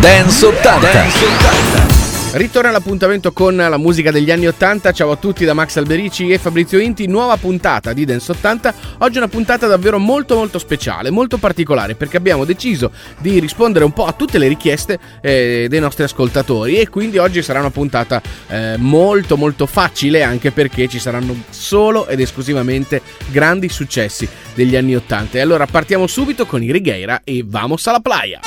Dance 80. Dance 80. Ritorna l'appuntamento con la musica degli anni 80. Ciao a tutti da Max Alberici e Fabrizio Inti. Nuova puntata di Dance 80. Oggi è una puntata davvero molto molto speciale, molto particolare perché abbiamo deciso di rispondere un po' a tutte le richieste eh, dei nostri ascoltatori e quindi oggi sarà una puntata eh, molto molto facile anche perché ci saranno solo ed esclusivamente grandi successi degli anni 80. E allora partiamo subito con i Righeira e vamos alla playa.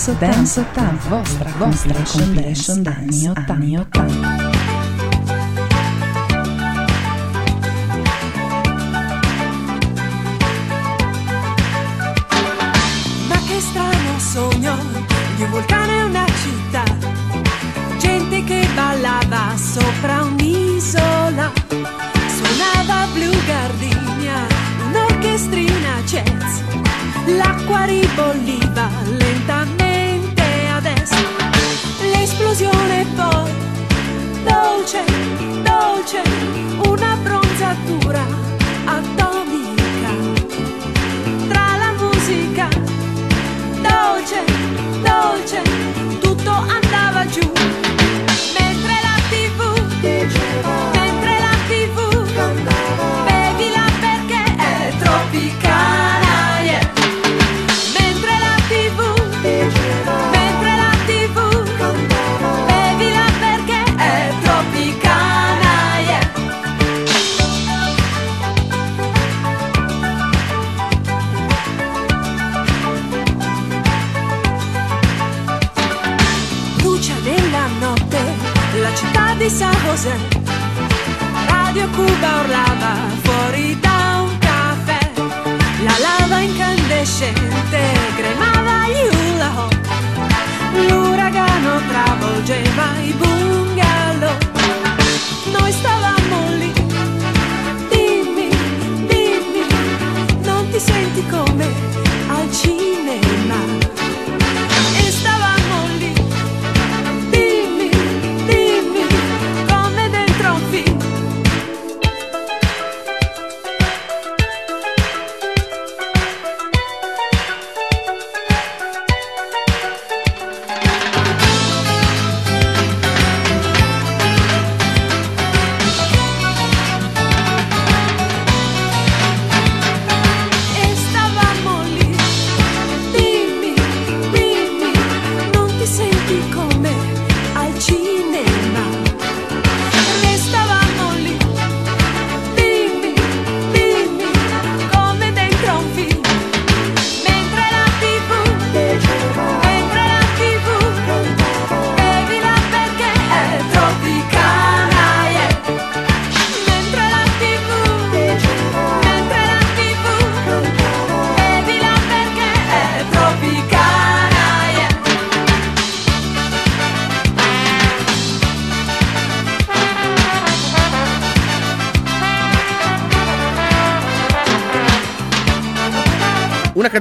Dance 80, vostra, vostra compilation anni 80. Anni 80.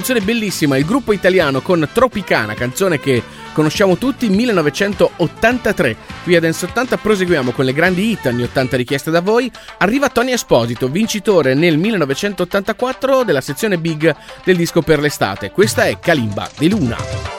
Canzone bellissima, il gruppo italiano con Tropicana, canzone che conosciamo tutti, 1983. Qui a Dance 80 proseguiamo con le grandi hit anni 80 richieste da voi. Arriva Tony Esposito, vincitore nel 1984 della sezione Big del disco per l'estate. Questa è Kalimba di Luna.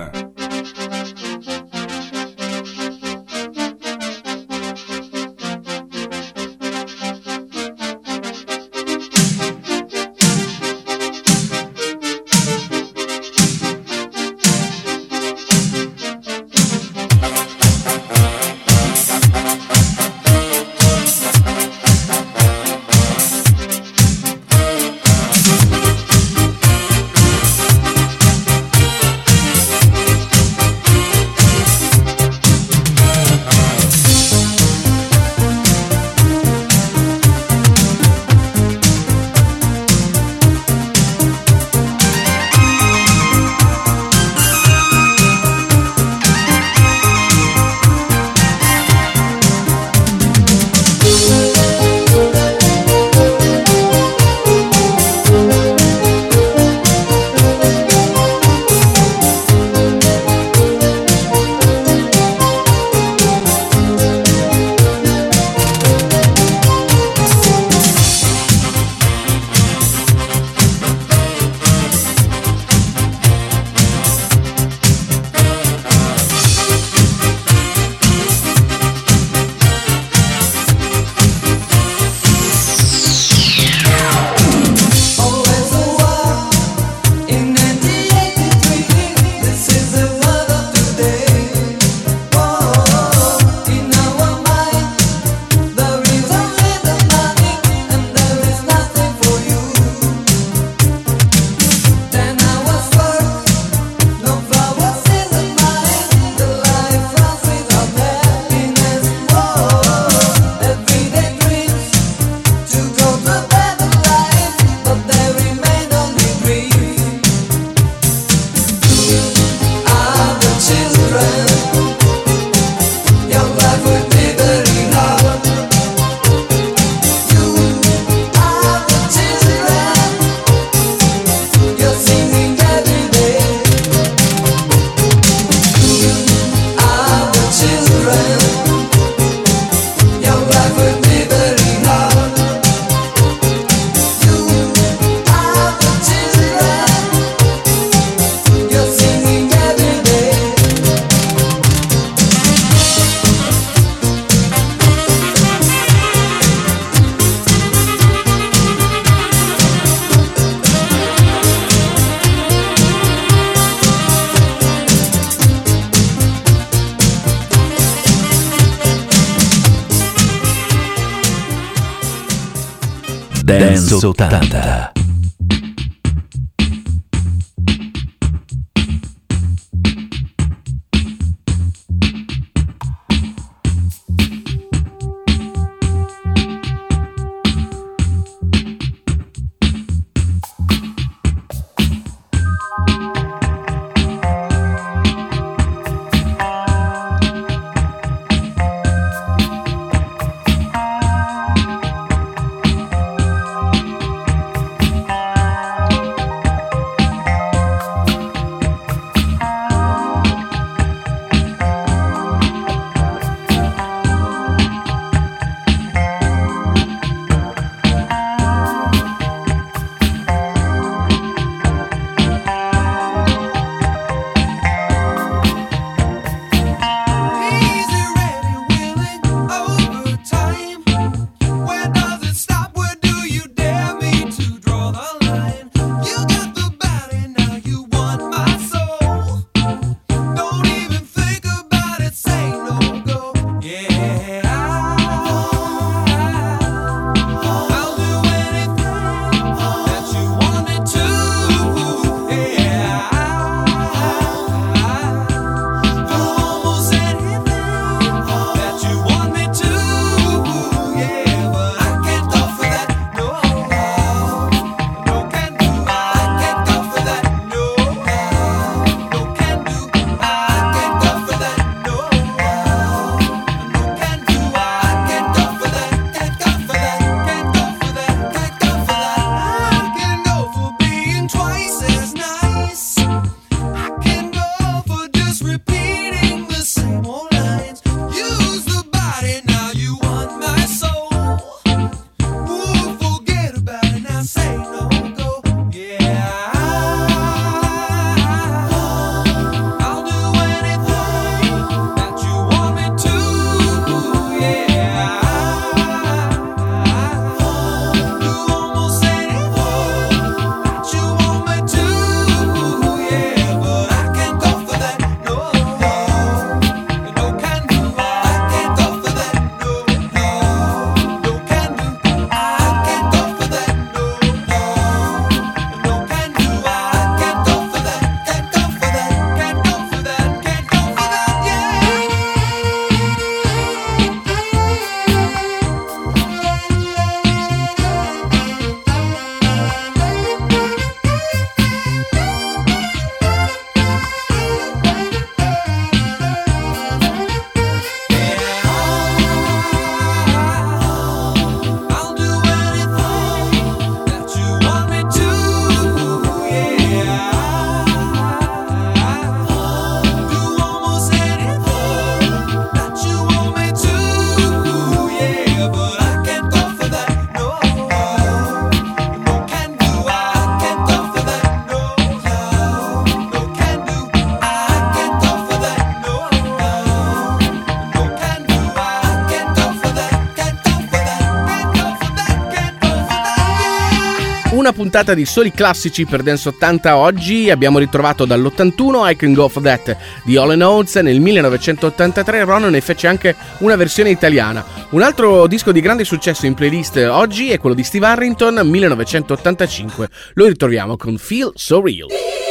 Una puntata di soli classici per Dance 80 oggi abbiamo ritrovato dall'81 I Can Go For That di All Oates nel 1983 Ron ne fece anche una versione italiana. Un altro disco di grande successo in playlist oggi è quello di Steve Harrington 1985. Lo ritroviamo con Feel So Real.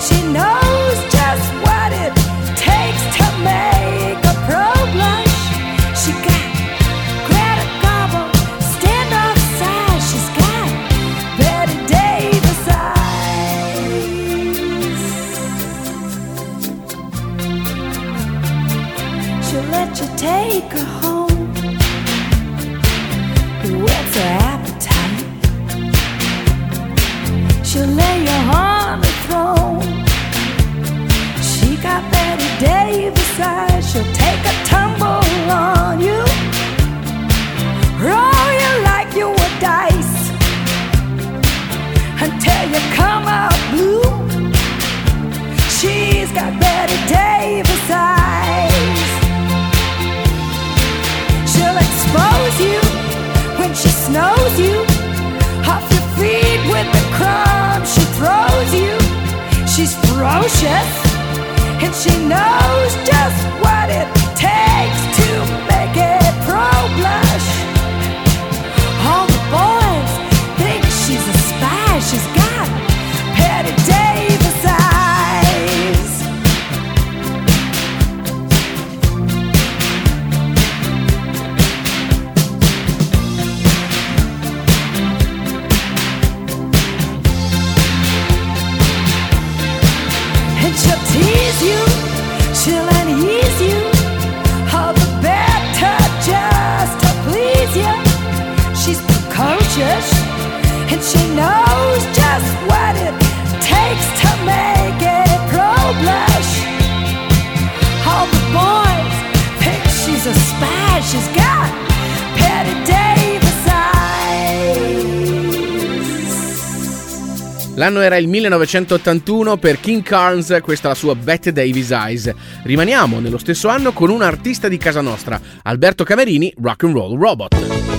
she knows. knows you. Off your feet with the crumbs she throws you. She's ferocious, and she knows just what it takes. L'anno era il 1981 per King Carnes, questa è la sua Bette Davis Eyes. Rimaniamo nello stesso anno con un artista di casa nostra, Alberto Camerini, Rock and Roll Robot.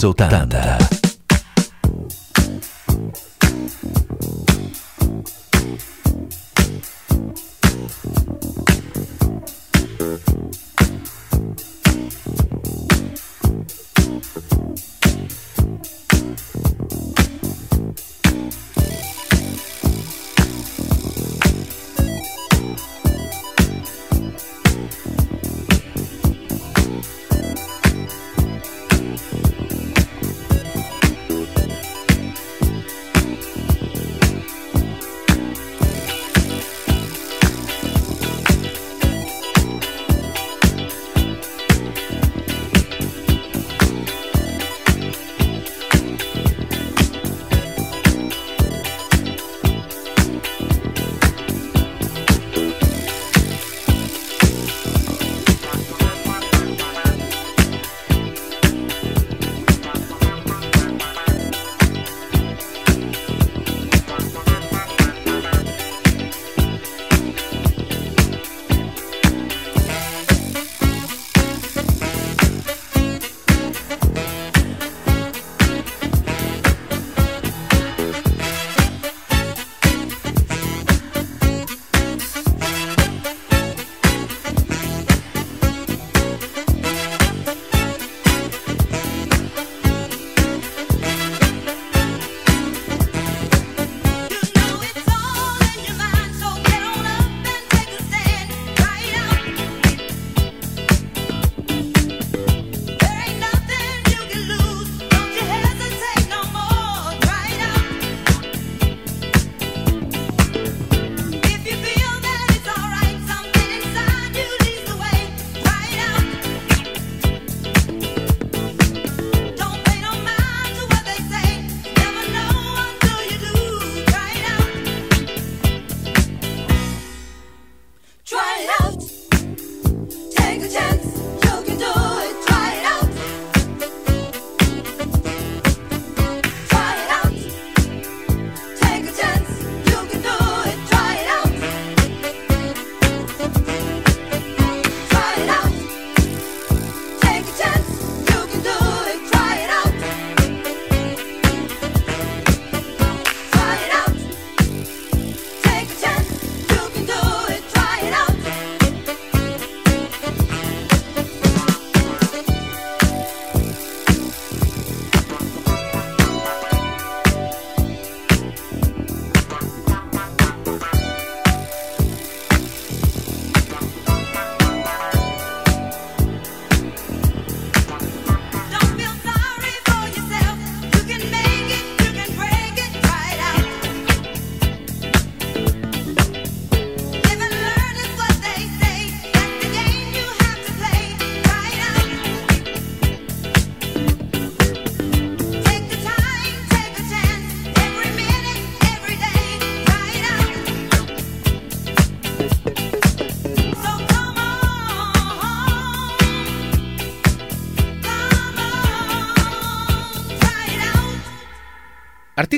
80.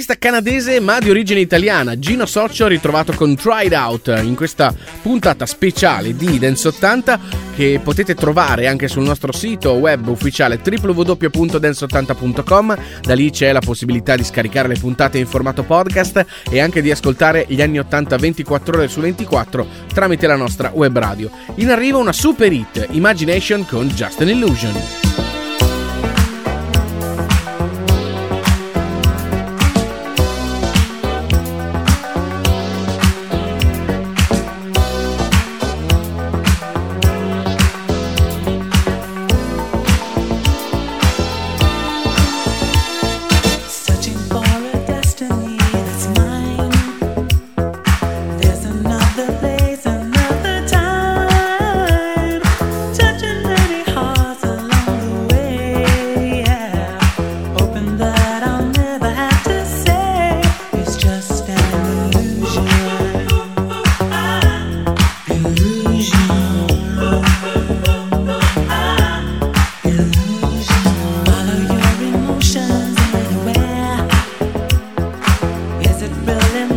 Artista canadese ma di origine italiana, Gino Socio ritrovato con Tried Out in questa puntata speciale di Dance 80 che potete trovare anche sul nostro sito web ufficiale www.dance80.com. Da lì c'è la possibilità di scaricare le puntate in formato podcast e anche di ascoltare gli anni 80 24 ore su 24 tramite la nostra web radio. In arrivo una super hit, Imagination con Just an Illusion. feeling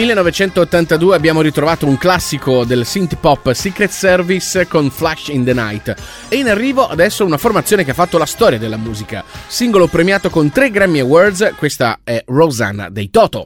1982 abbiamo ritrovato un classico del synth pop Secret Service con Flash in the Night e in arrivo adesso una formazione che ha fatto la storia della musica. Singolo premiato con 3 Grammy Awards, questa è Rosanna dei Toto.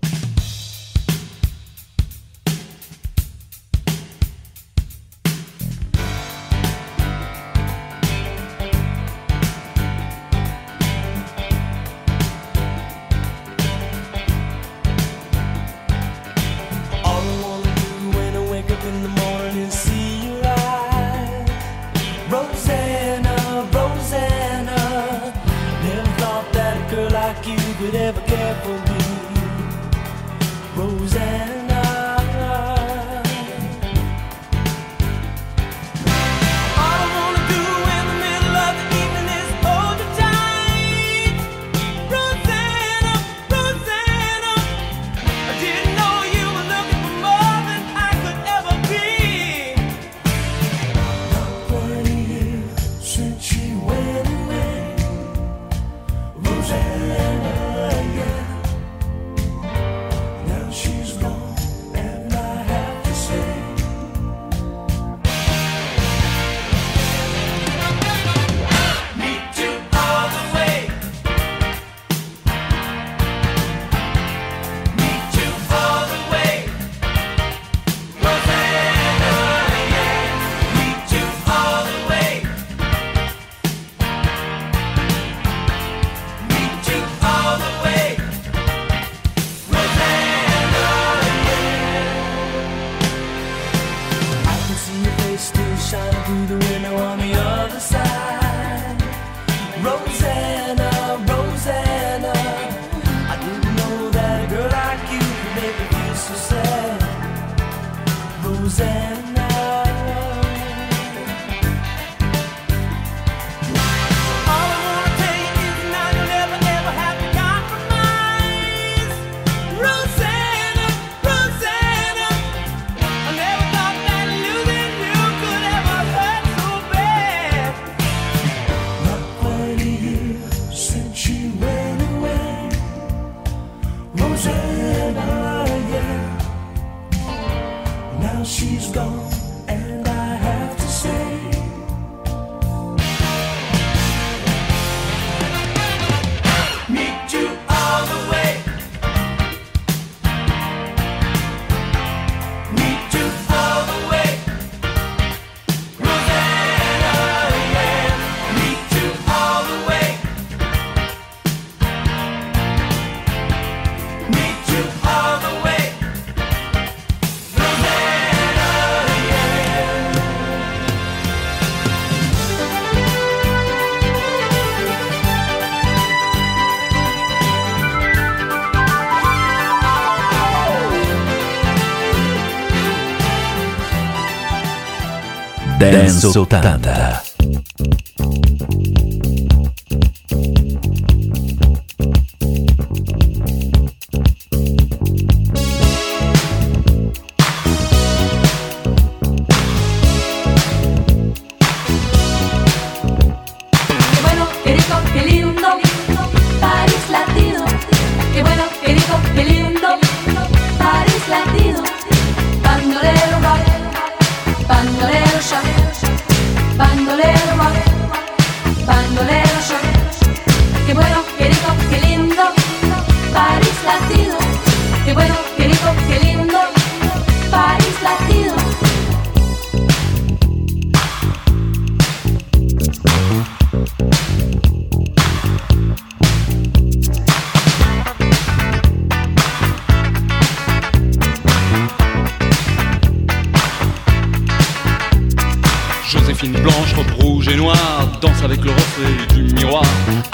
Dance 80.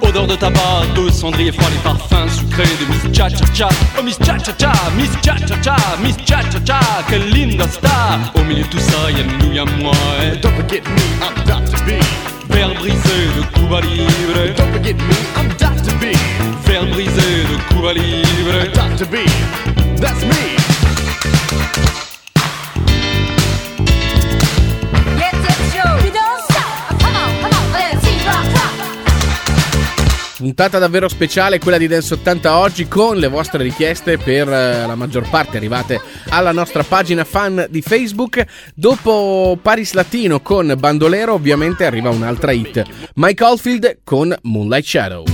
Odeur de tabac, de cendrier froid, les parfums sucrés de Miss Cha Cha Cha. Oh Miss Cha Cha Cha, Miss Cha Cha Cha, Miss Cha Cha Cha, quelle linda star. Au milieu de tout ça, y'a nous, y'a moi. Et don't forget me, I'm Dr. B. Verre brisé de Cuba Libre. Don't forget me, I'm Dr. B. Verre brisé de Cuba Libre. Dr. B, that's me. Puntata davvero speciale quella di Dance 80 oggi con le vostre richieste per eh, la maggior parte arrivate alla nostra pagina fan di Facebook. Dopo Paris Latino con Bandolero ovviamente arriva un'altra hit. Mike Oldfield con Moonlight Shadow.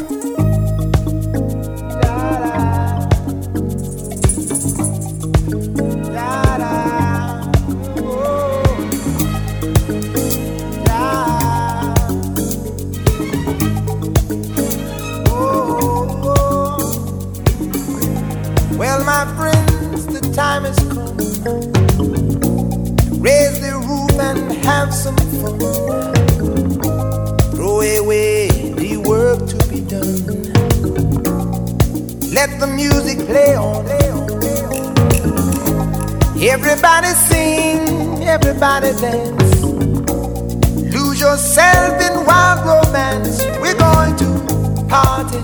Everybody. Lose yourself in wild romance. We're going to party,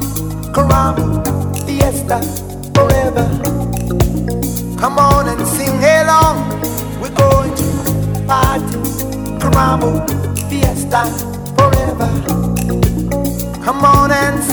caramba, fiesta, forever. Come on and sing along. We're going to party, caramba, fiesta, forever. Come on and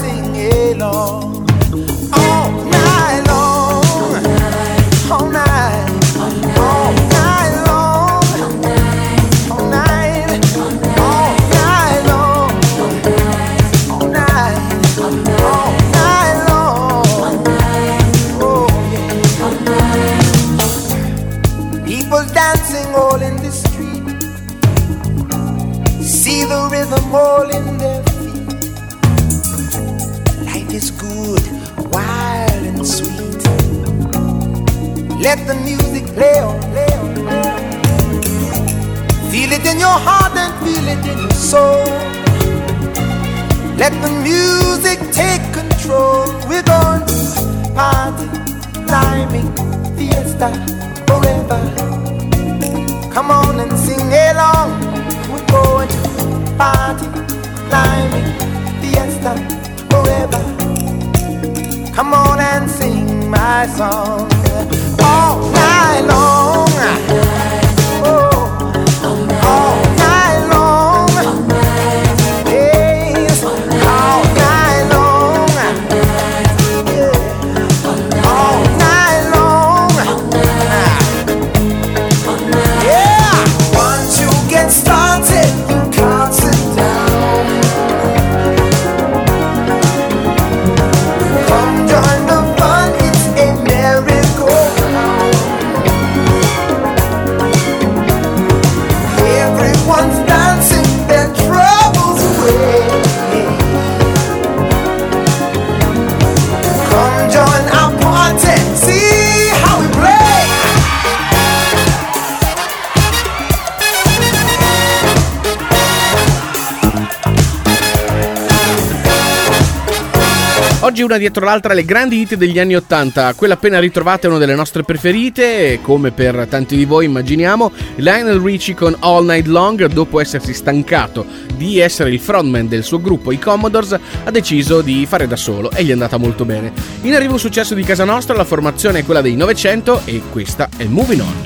una dietro l'altra le grandi hit degli anni 80, quella appena ritrovata è una delle nostre preferite, come per tanti di voi immaginiamo, Lionel Richie con All Night Long, dopo essersi stancato di essere il frontman del suo gruppo, i Commodores, ha deciso di fare da solo e gli è andata molto bene. In arrivo un successo di casa nostra, la formazione è quella dei 900 e questa è Moving On.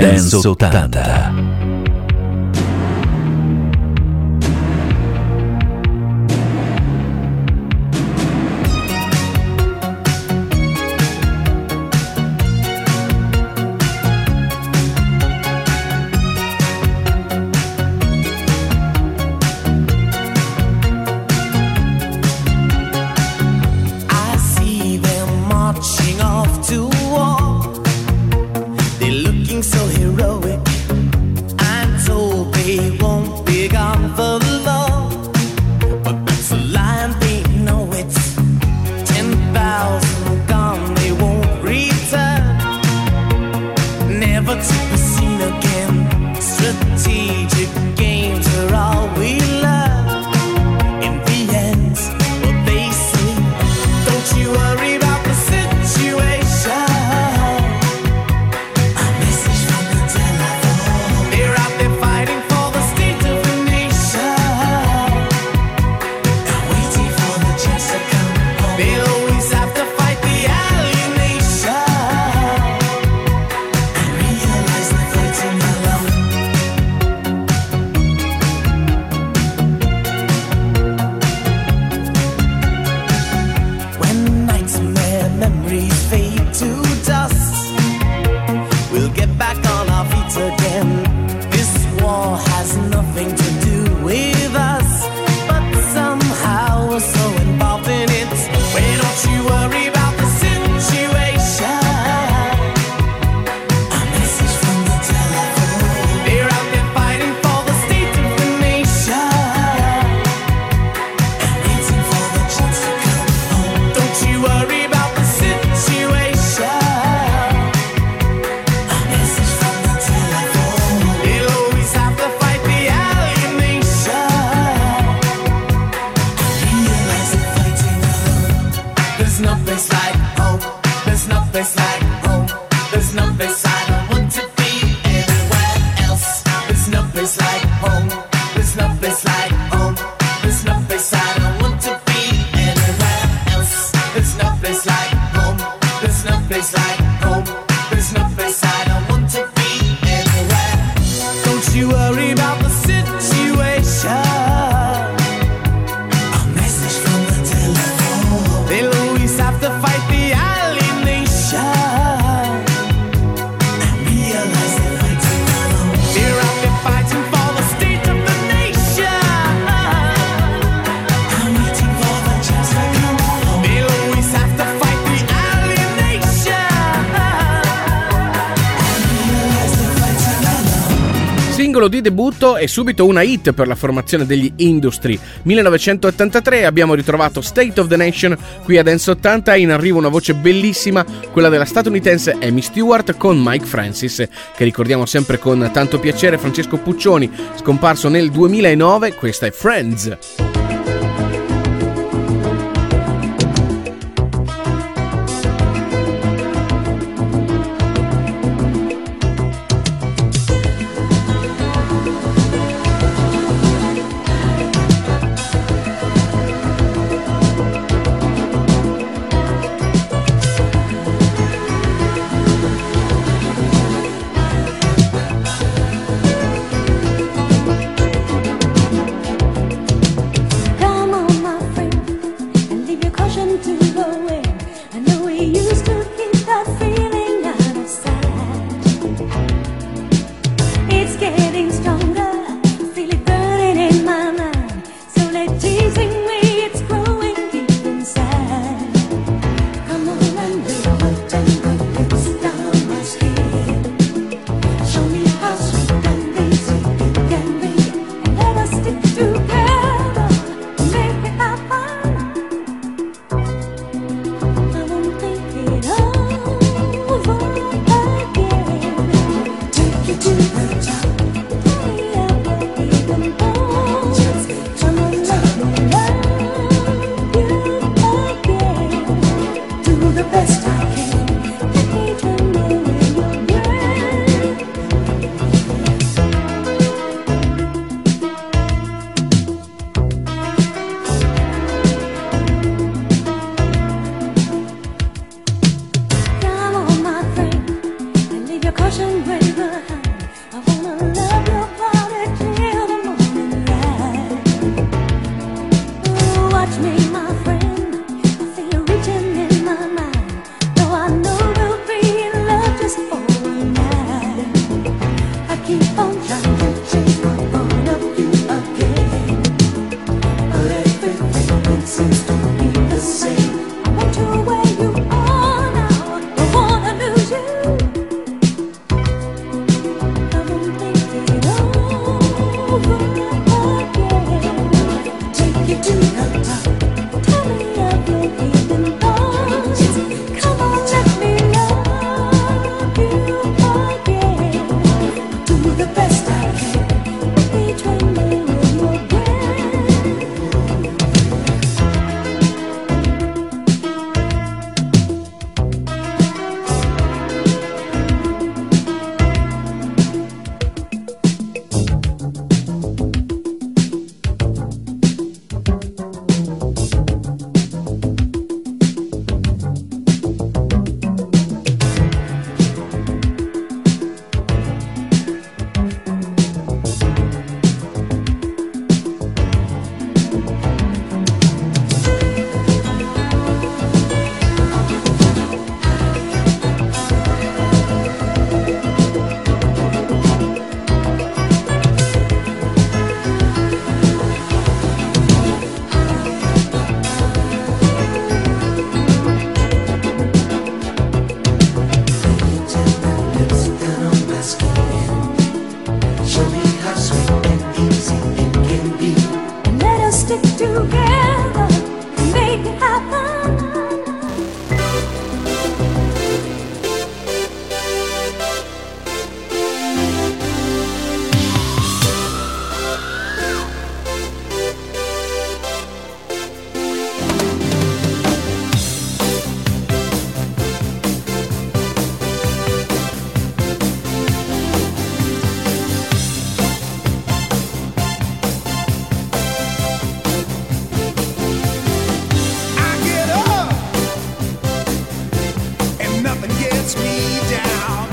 Dance 80. di debutto e subito una hit per la formazione degli Industry. 1983 abbiamo ritrovato State of the Nation qui a Dance 80 in arrivo una voce bellissima, quella della statunitense Amy Stewart con Mike Francis, che ricordiamo sempre con tanto piacere Francesco Puccioni, scomparso nel 2009, questa è Friends. And gets me down.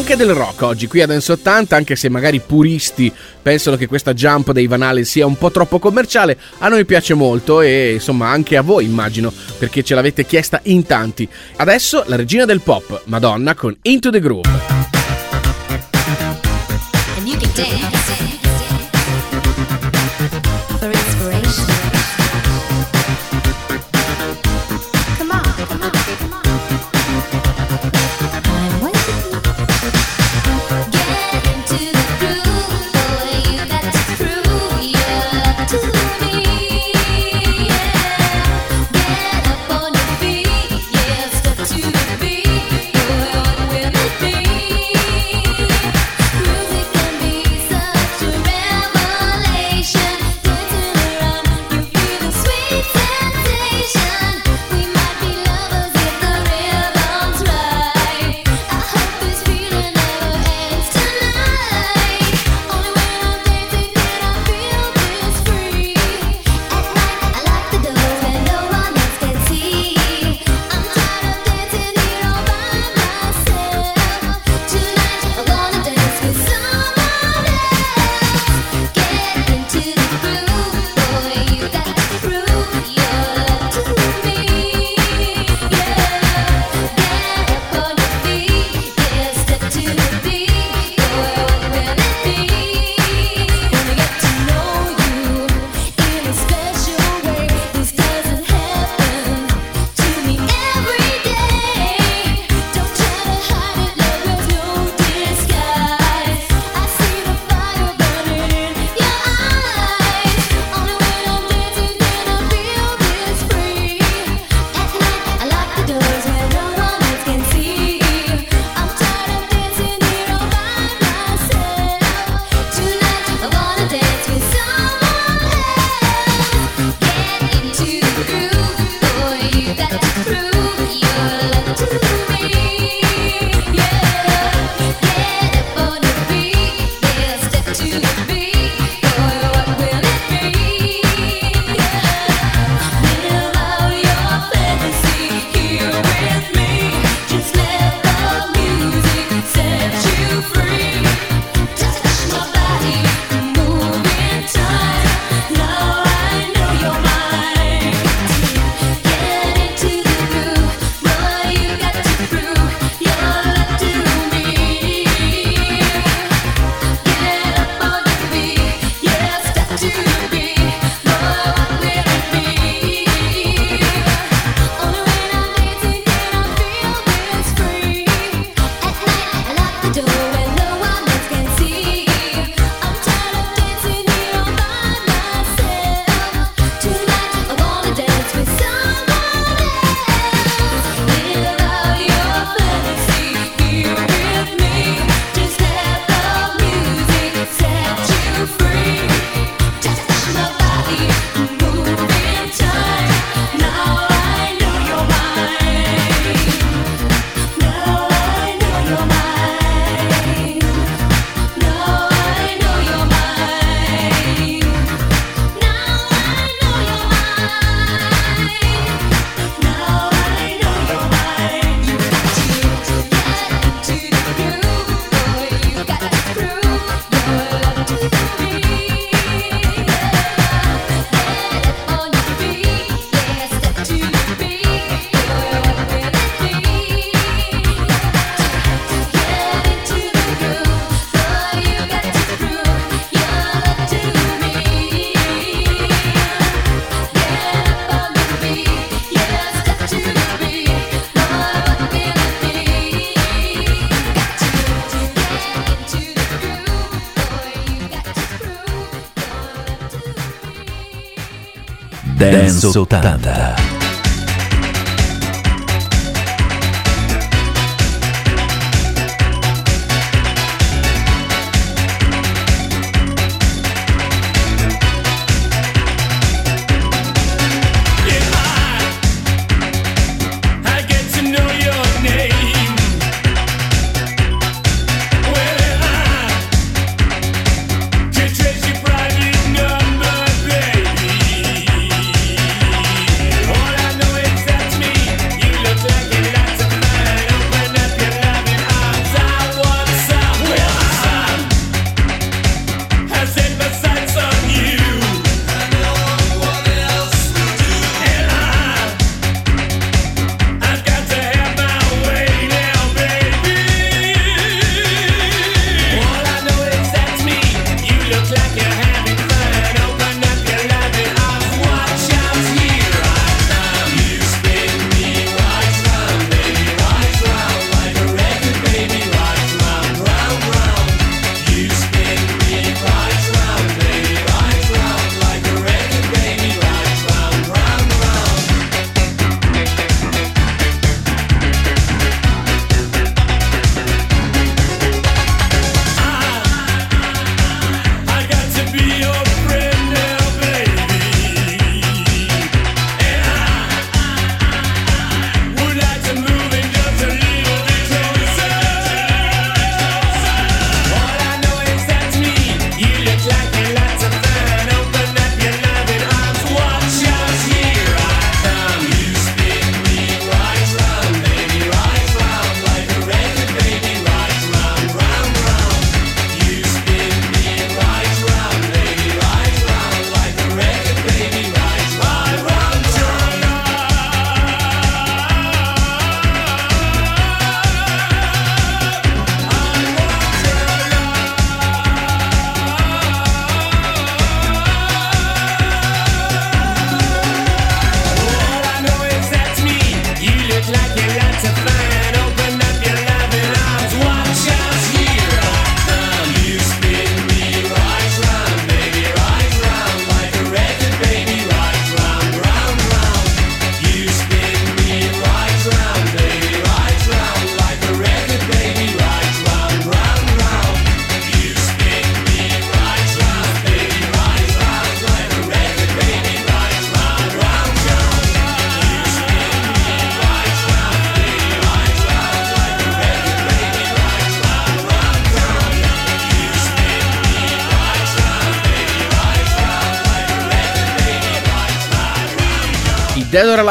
anche del rock oggi qui ad Dance 80, anche se magari puristi pensano che questa jump dei Van Halen sia un po' troppo commerciale, a noi piace molto e insomma anche a voi immagino, perché ce l'avete chiesta in tanti. Adesso la regina del pop, Madonna con Into the Groove. And you can dance. Dance 80.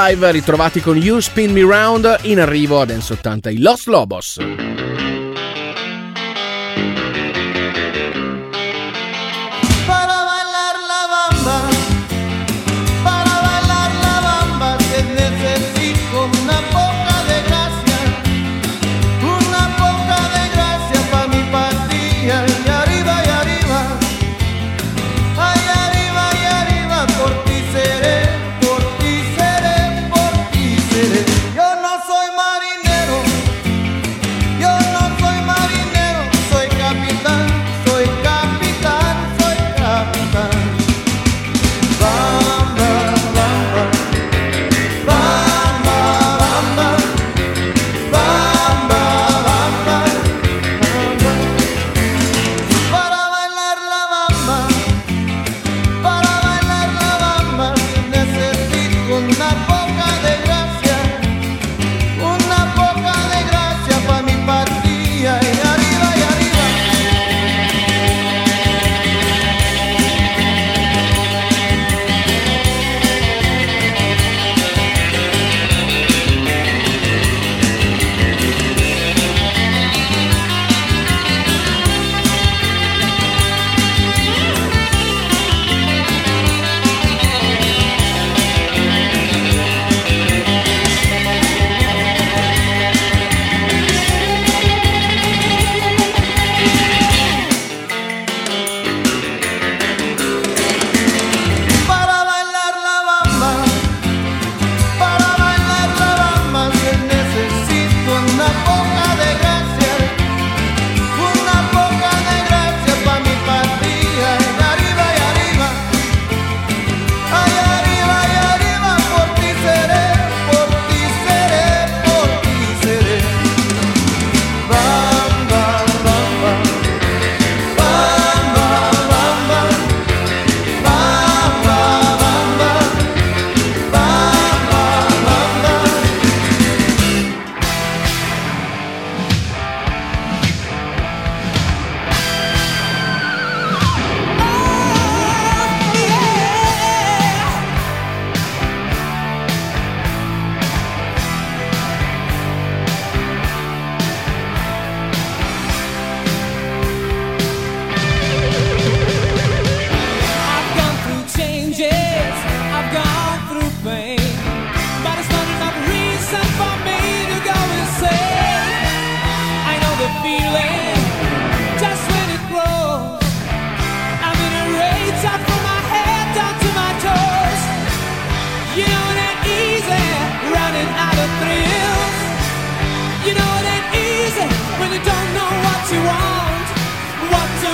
Live, ritrovati con You Spin Me Round, in arrivo ad Dance 80 i Los Lobos.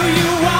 you are.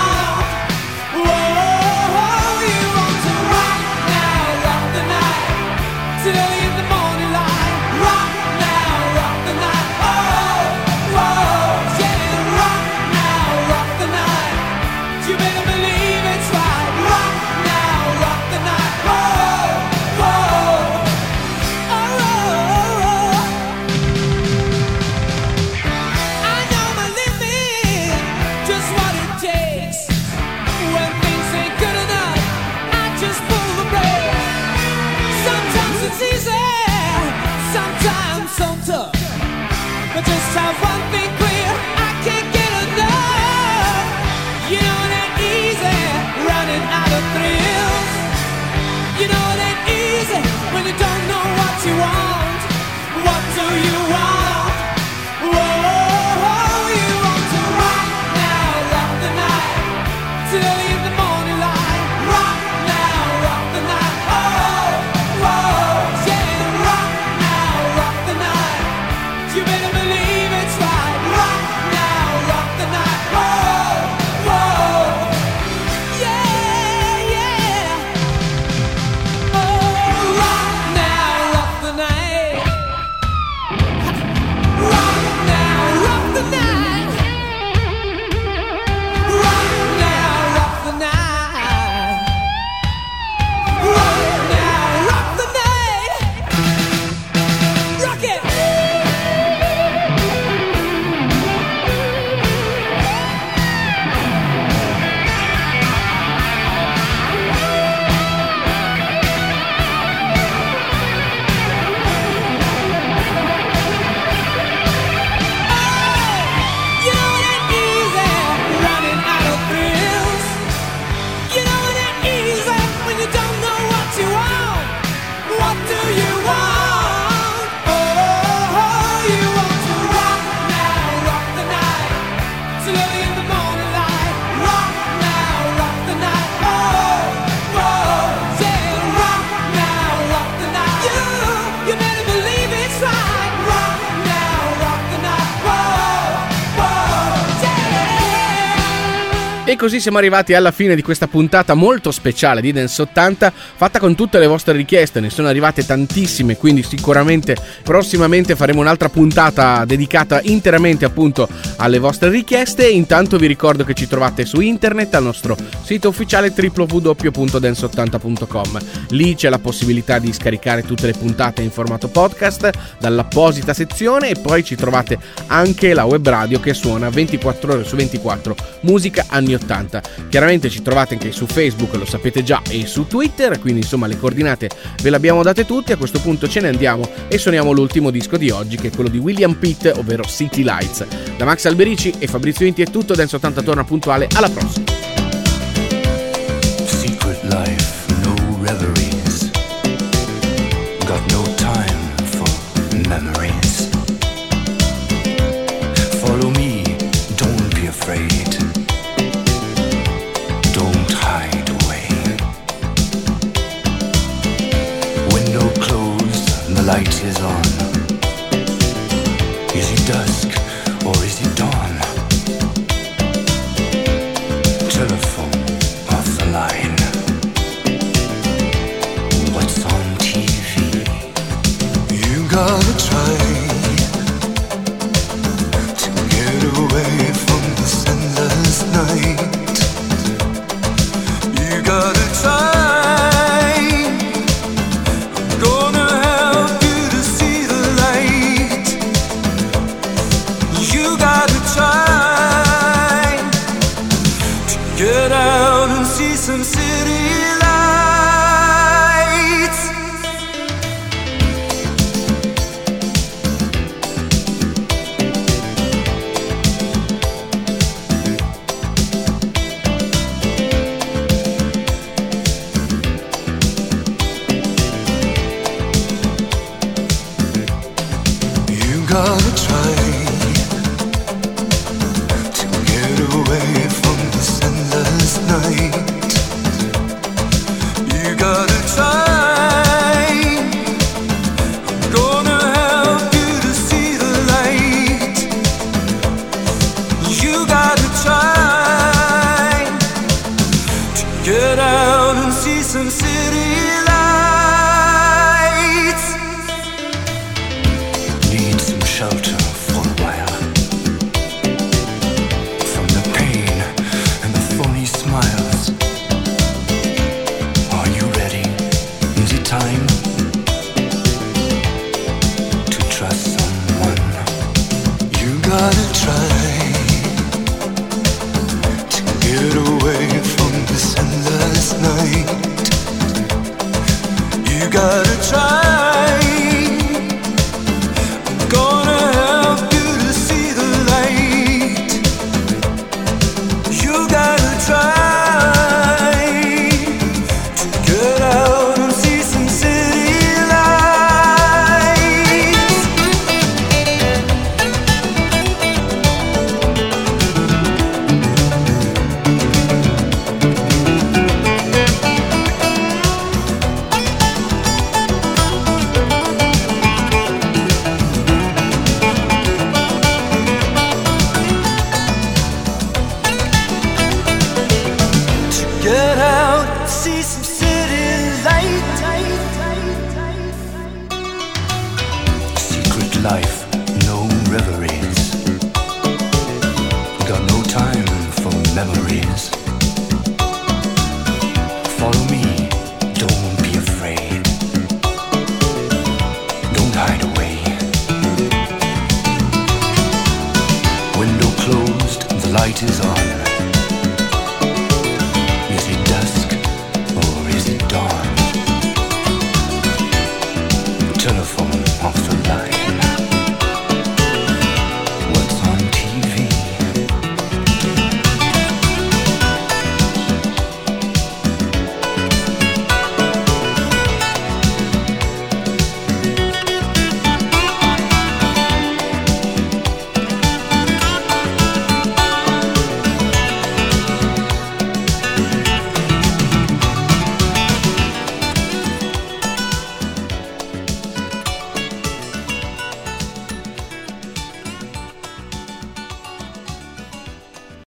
E così siamo arrivati alla fine di questa puntata molto speciale di Dance 80, fatta con tutte le vostre richieste, ne sono arrivate tantissime, quindi sicuramente prossimamente faremo un'altra puntata dedicata interamente appunto alle vostre richieste. Intanto vi ricordo che ci trovate su internet al nostro sito ufficiale www.dance80.com. Lì c'è la possibilità di scaricare tutte le puntate in formato podcast dall'apposita sezione e poi ci trovate anche la web radio che suona 24 ore su 24 musica anni 80. 80. Chiaramente ci trovate anche su Facebook, lo sapete già, e su Twitter, quindi insomma le coordinate ve le abbiamo date tutte, a questo punto ce ne andiamo e suoniamo l'ultimo disco di oggi che è quello di William Pitt, ovvero City Lights. Da Max Alberici e Fabrizio Inti è tutto, Denso 80 torna puntuale, alla prossima!